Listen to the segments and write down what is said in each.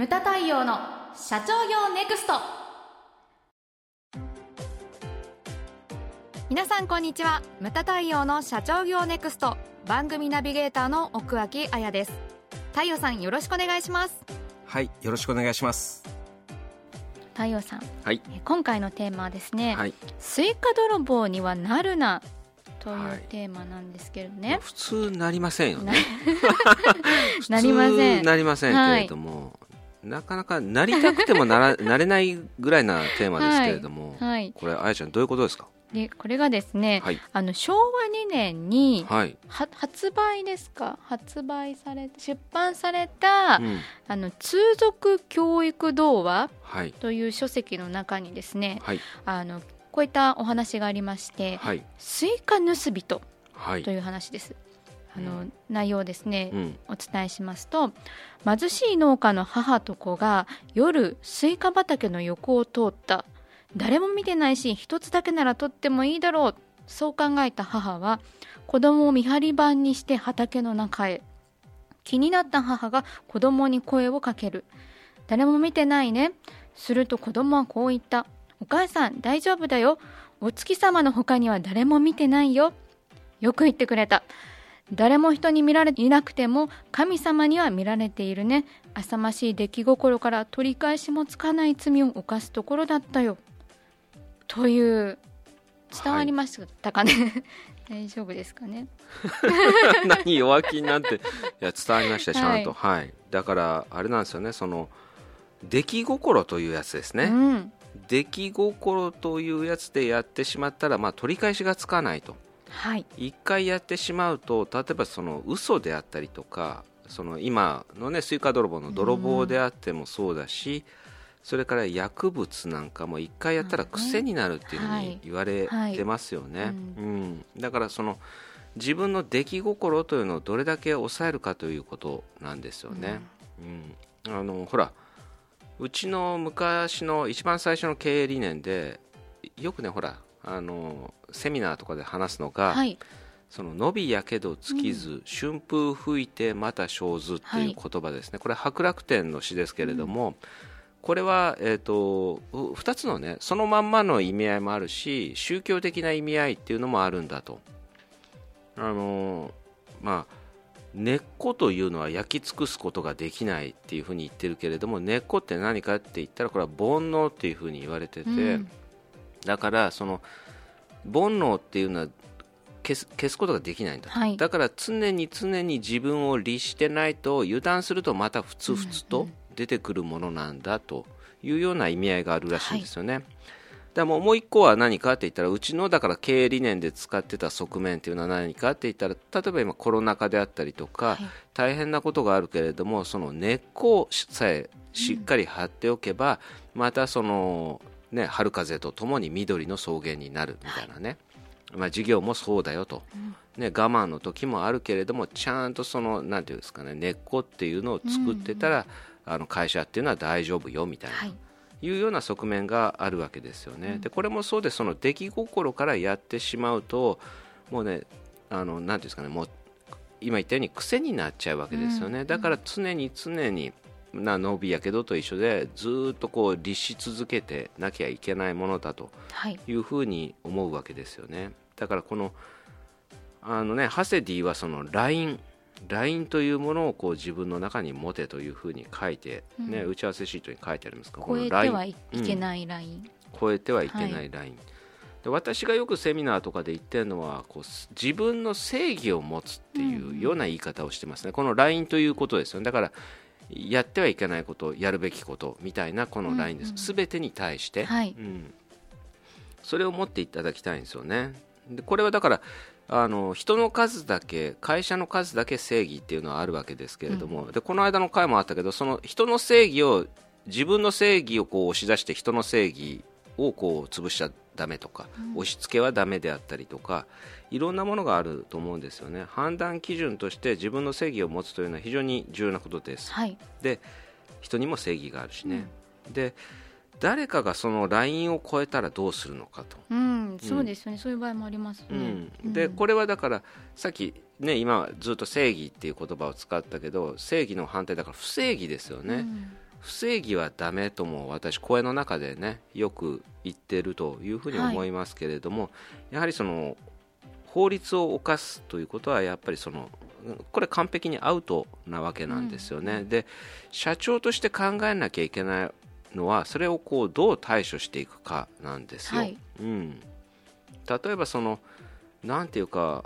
ムタ太陽の社長業ネクスト。皆さんこんにちは。ムタ太陽の社長業ネクスト。番組ナビゲーターの奥脇彩です。太陽さんよろしくお願いします。はいよろしくお願いします。太陽さん、はい、今回のテーマはですね、はい、スイカ泥棒にはなるな。というテーマなんですけれどね、はい、普通なりませんよね。なりません。なりませんけれども、はい、なかなかなりたくてもなら なれないぐらいなテーマですけれども、はい、これあやちゃんどういうことですか？でこれがですね、はい、あの昭和2年に、はい、発売ですか？発売され出版された、うん、あの通俗教育童話という書籍の中にですね、はい、あのこういったお話がありまして「スイカ盗人」という話です。あの内容ですね、うん、お伝えしますと貧しい農家の母と子が夜スイカ畑の横を通った。誰も見てないし一つだけなら取ってもいいだろう。そう考えた母は子供を見張り番にして畑の中へ。気になった母が子供に声をかける。誰も見てないね。すると子供はこう言った。お母さん大丈夫だよ。お月様の他には誰も見てないよ。よく言ってくれた誰も人に見られていなくても神様には見られているね。浅ましい出来心から取り返しもつかない罪を犯すところだったよ。という伝わりましたかね、はい、大丈夫ですかね？何弱気になっていや伝わりましたちゃんと、はい、はい、だからあれなんですよね。その出来心というやつですね、うん、出来心というやつでやってしまったら、まあ、取り返しがつかないと、はい、一回やってしまうと例えばその嘘であったりとかその今のねスイカ泥棒の泥棒であってもそうだし、うんそれから薬物なんかも一回やったら癖になるっていうふうに言われてますよね、うん、だからその自分の出来心というのをどれだけ抑えるかということなんですよね、うん、うん、あのほらうちの昔の一番最初の経営理念でよくねほらあのセミナーとかで話すのが、はい、その伸びやけど尽きず、うん、春風吹いてまた生ずっていう言葉ですね、はい、これ白楽天の詩ですけれども、うん。これは、えーと、2つのねそのまんまの意味合いもあるし宗教的な意味合いっていうのもあるんだと。あのまあ根っこというのは焼き尽くすことができないっていうふうに言ってるけれども根っこって何かって言ったらこれは煩悩っていうふうに言われてて、うん、だからその煩悩っていうのは消す消すことができないんだ、はい、だから常に常に自分を律してないと油断するとまたふつふつと出てくるものなんだというような意味合いがあるらしいんですよね。はい。でももう一個は何かって言ったらうちのだから経営理念で使ってた側面っていうのは何かって言ったら例えば今コロナ禍であったりとか、はい、大変なことがあるけれどもその根っこさえしっかり張っておけば、うん、またその、ね、春風とともに緑の草原になるみたいなね、はい、まあ、事業もそうだよと、うん、ね、我慢の時もあるけれどもちゃんとそのなんていうんですかね根っこっていうのを作ってたら、うんあの会社っていうのは大丈夫よみたいな、はい、いうような側面があるわけですよね。うん、でこれもそうでその出来心からやってしまうともうねあのなんていうんですかねもう今言ったように癖になっちゃうわけですよね、うん、だから常に常にな伸びやけどと一緒でずっとこう律し続けてなきゃいけないものだというふうに思うわけですよね。だからこのあのねハセディはその LINE LINE というものをこう自分の中に持てというふうに書いて、ね、うん、打ち合わせシートに書いてありますか？超えてはいけないライン、うん、超えてはいけないライン、はい、で私がよくセミナーとかで言ってるのはこう自分の正義を持つっていうような言い方をしてますね、うん、この LINE ということですよね。だからやってはいけないことやるべきことみたいなこの LINE です、す、べ、てに対して、はい、うん、それを持っていただきたいんですよね。でこれはだからあの人の数だけ会社の数だけ正義っていうのはあるわけですけれども、うん、でこの間の回もあったけどその人の正義を自分の正義をこう押し出して人の正義をこう潰しちゃだめとか、うん、押し付けはだめであったりとかいろんなものがあると思うんですよね。判断基準として自分の正義を持つというのは非常に重要なことです、はい、で人にも正義があるしね、うん、で誰かがそのラインを超えたらどうするのかと、うん、そうですよね、そういう場合もありますね、うん、でこれはだからさっきね今ずっと正義っていう言葉を使ったけど正義の反対だから不正義ですよね、不正義はダメとも私講演の中でねよく言ってるというふうに思いますけれども、はい、やはりその法律を犯すということはやっぱりそのこれ完璧にアウトなわけなんですよね、うん、で社長として考えなきゃいけないのはそれをこうどう対処していくかなんですよ、はい、うん、例えばそのなんていうか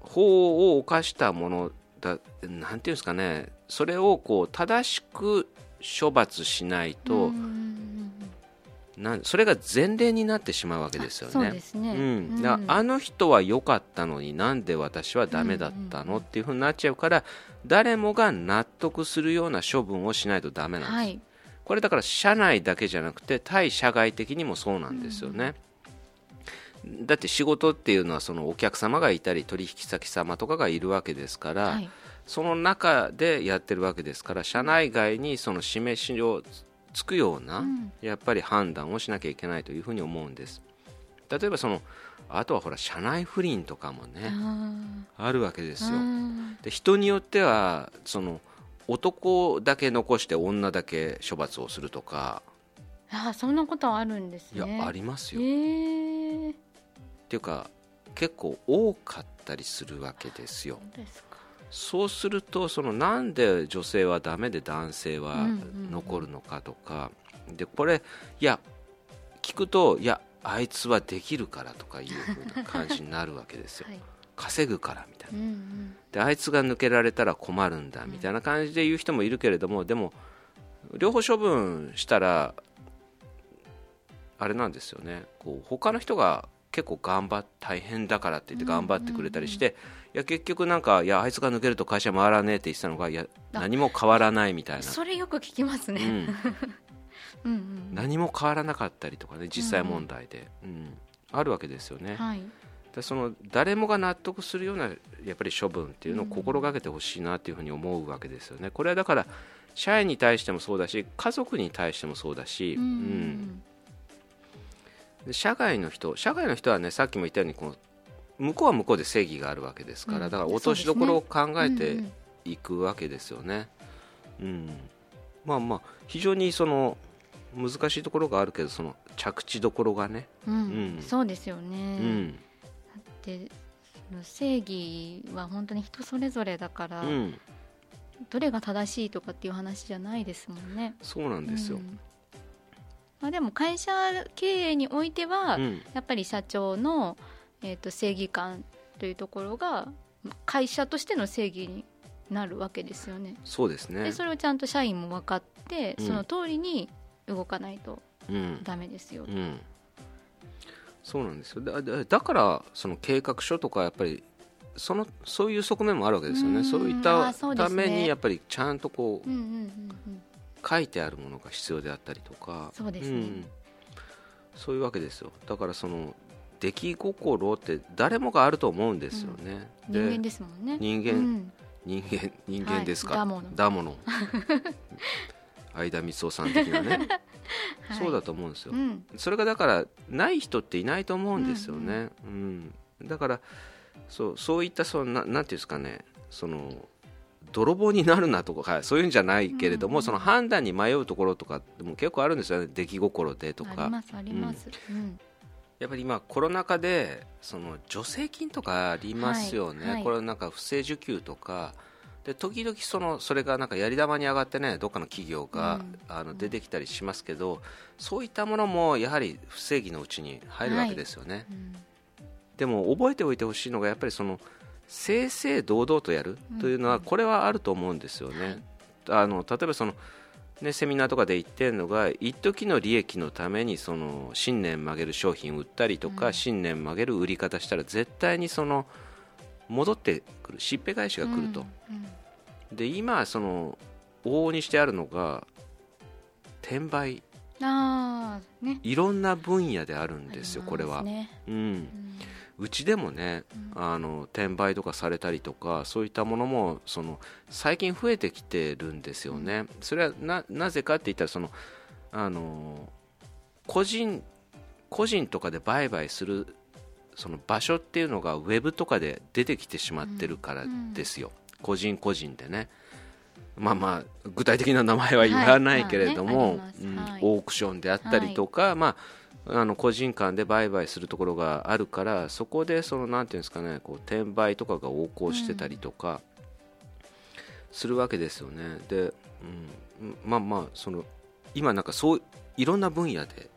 法を犯したものだなんていうんですかねそれをこう正しく処罰しないと、なそれが前例になってしまうわけですよね。ね。うん、だあの人は良かったのになんで私はダメだったの、っていうふうになっちゃうから誰もが納得するような処分をしないとダメなんです。はい、これだから社内だけじゃなくて対社外的にもそうなんですよね。うん、だって仕事っていうのはそのお客様がいたり取引先様とかがいるわけですから、はい、その中でやってるわけですから社内外にその示しをつくような、やっぱり判断をしなきゃいけないというふうに思うんです。例えばそのあとはほら社内不倫とかもねあるわけですよ。で人によってはその男だけ残して女だけ処罰をするとか。あそんなことあるんですね。いやありますよ、えー、っていうか結構多かったりするわけですよそうするとそのなんで女性はダメで男性は残るのかとか、でこれいや聞くといやあいつはできるからとかいうふうな感じになるわけですよ、はい、稼ぐからみたいな、うんうん、であいつが抜けられたら困るんだみたいな感じで言う人もいるけれどもでも両方処分したらあれなんですよね。こう他の人が結構頑張っ大変だからって言って頑張ってくれたりして、いや結局なんかいやあいつが抜けると会社回らねえって言ってたのがいや何も変わらないみたいな。それよく聞きますね、うん。うん、何も変わらなかったりとかね実際問題で、うん、うん、あるわけですよね、はい、でその誰もが納得するようなやっぱり処分っていうのを心がけてほしいなっていうふうに思うわけですよね。これはだから社員に対してもそうだし家族に対してもそうだし、うん、うん社外の人社外の人はねさっきも言ったようにこの向こうは向こうで正義があるわけですから、だから落としどころを考えていくわけですよね。うん、まあまあ非常にその難しいところがあるけどその着地どころがね、うん、うん、そうですよね、うん、だって正義は本当に人それぞれだから、うん、どれが正しいとかっていう話じゃないですもんね。そうなんですよ、まあ、でも会社経営においては、やっぱり社長の、えーと、正義感というところが会社としての正義になるわけですよね。そうですね。でそれをちゃんと社員も分かって、その通りに動かないとダメですよ、うん。うん、そうなんですよ。だだからその計画書とかやっぱりそのそういう側面もあるわけですよね。そういったためにやっぱりちゃんとこう,、書いてあるものが必要であったりとか。そうですね、うん、そういうわけですよ。だからその出来心って誰もがあると思うんですよね、うん、人間ですもんね。人間、うん、人間人間ですか、はい、だもの。相田光夫さん的なね、はい、そうだと思うんですよ、うん、それがだからない人っていないと思うんですよね、うん、うん、だからそうそういったそのななんていうんですかね。その泥棒になるなとかそういうんじゃないけれども、うん、その判断に迷うところとかも結構あるんですよね。出来心でとか。ありますあります、うん。やっぱり今コロナ禍でその助成金とかありますよね、はいはい、これなんか不正受給とか。で時々そのそれがなんかやり玉に上がってねどっかの企業が、うん、あの出てきたりしますけど、そういったものもやはり不正義のうちに入るわけですよね、はい。うん、でも覚えておいてほしいのがやっぱりその正々堂々とやるというのはこれはあると思うんですよね、あの例えばそのね、セミナーとかで言ってるのが一時の利益のためにその信念曲げる商品を売ったりとか、うん、信念曲げる売り方したら絶対にその戻ってくる。しっぺ返しが来ると、で今その往々にしてあるのが転売。あ、ね、いろんな分野であるんですよ、これは。ね、うんうちでもね、うん、あの転売とかされたりとかそういったものもその最近増えてきてるんですよね、うん、それはななぜかって言ったらそのあの個人個人とかで売買するその場所っていうのがウェブとかで出てきてしまってるからですよ、うん、個人個人でね。まあまあ具体的な名前は言わないけれども、オークションであったりとか、まああの個人間で売買するところがあるからそこでそのなんていうんですかねこう転売とかが横行してたりとかするわけですよね。で、うん、まあまあその今なんかそういろんな分野で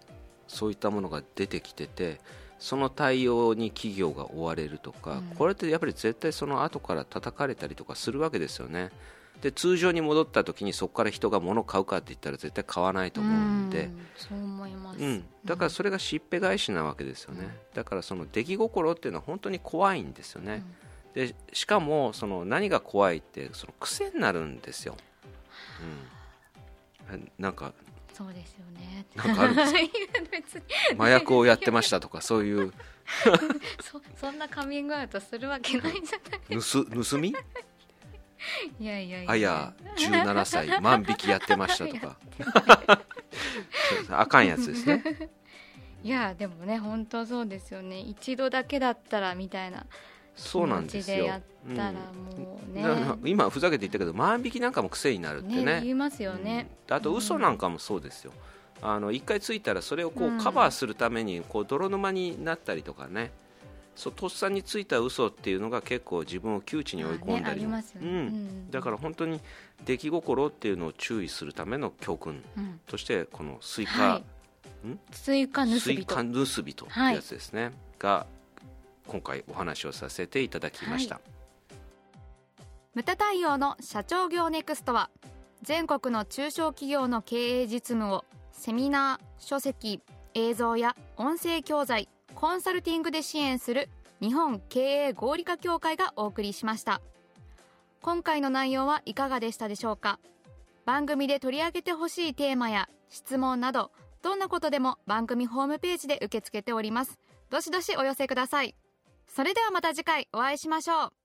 そういったものが出てきててその対応に企業が追われるとか、うん、これってやっぱり絶対その後から叩かれたりとかするわけですよね。で通常に戻った時にそこから人が物を買うかって言ったら絶対買わないと思うんで。そう思います、うん、だからそれがしっぺ返しなわけですよね、うん、だからその出来心っていうのは本当に怖いんですよね、うん、でしかもその何が怖いってその癖になるんですよ、うん、なんかそうですよね。なんかあるんですか？麻薬をやってましたとかそういう。そそんなカミングアウトするわけないじゃない盗盗み？いやいやいや。あや17歳万引きやってましたとか。あかんやつですね。いやでもね本当そうですよね。一度だけだったらみたいなそうなんですよ、うん、今ふざけて言ったけど万引きなんかも癖になるってね、ね、言いますよね、うん、あと嘘なんかもそうですよ、あの一回ついたらそれをこうカバーするためにこう泥沼になったりとかね、そうとっさについた嘘っていうのが結構自分を窮地に追い込んだり、ねね、うん、だから本当に出来心っていうのを注意するための教訓として、このスイカ、はい、スイカ盗人スイカ盗人ってやつですね、はい、が今回お話をさせていただきました、はい、牟田太陽の社長業ネクストは全国の中小企業の経営実務をセミナー書籍映像や音声教材コンサルティングで支援する日本経営合理化協会がお送りしました。今回の内容はいかがでしたでしょうか？番組で取り上げてほしいテーマや質問などどんなことでも番組ホームページで受け付けております。どしどしお寄せください。それではまた次回お会いしましょう。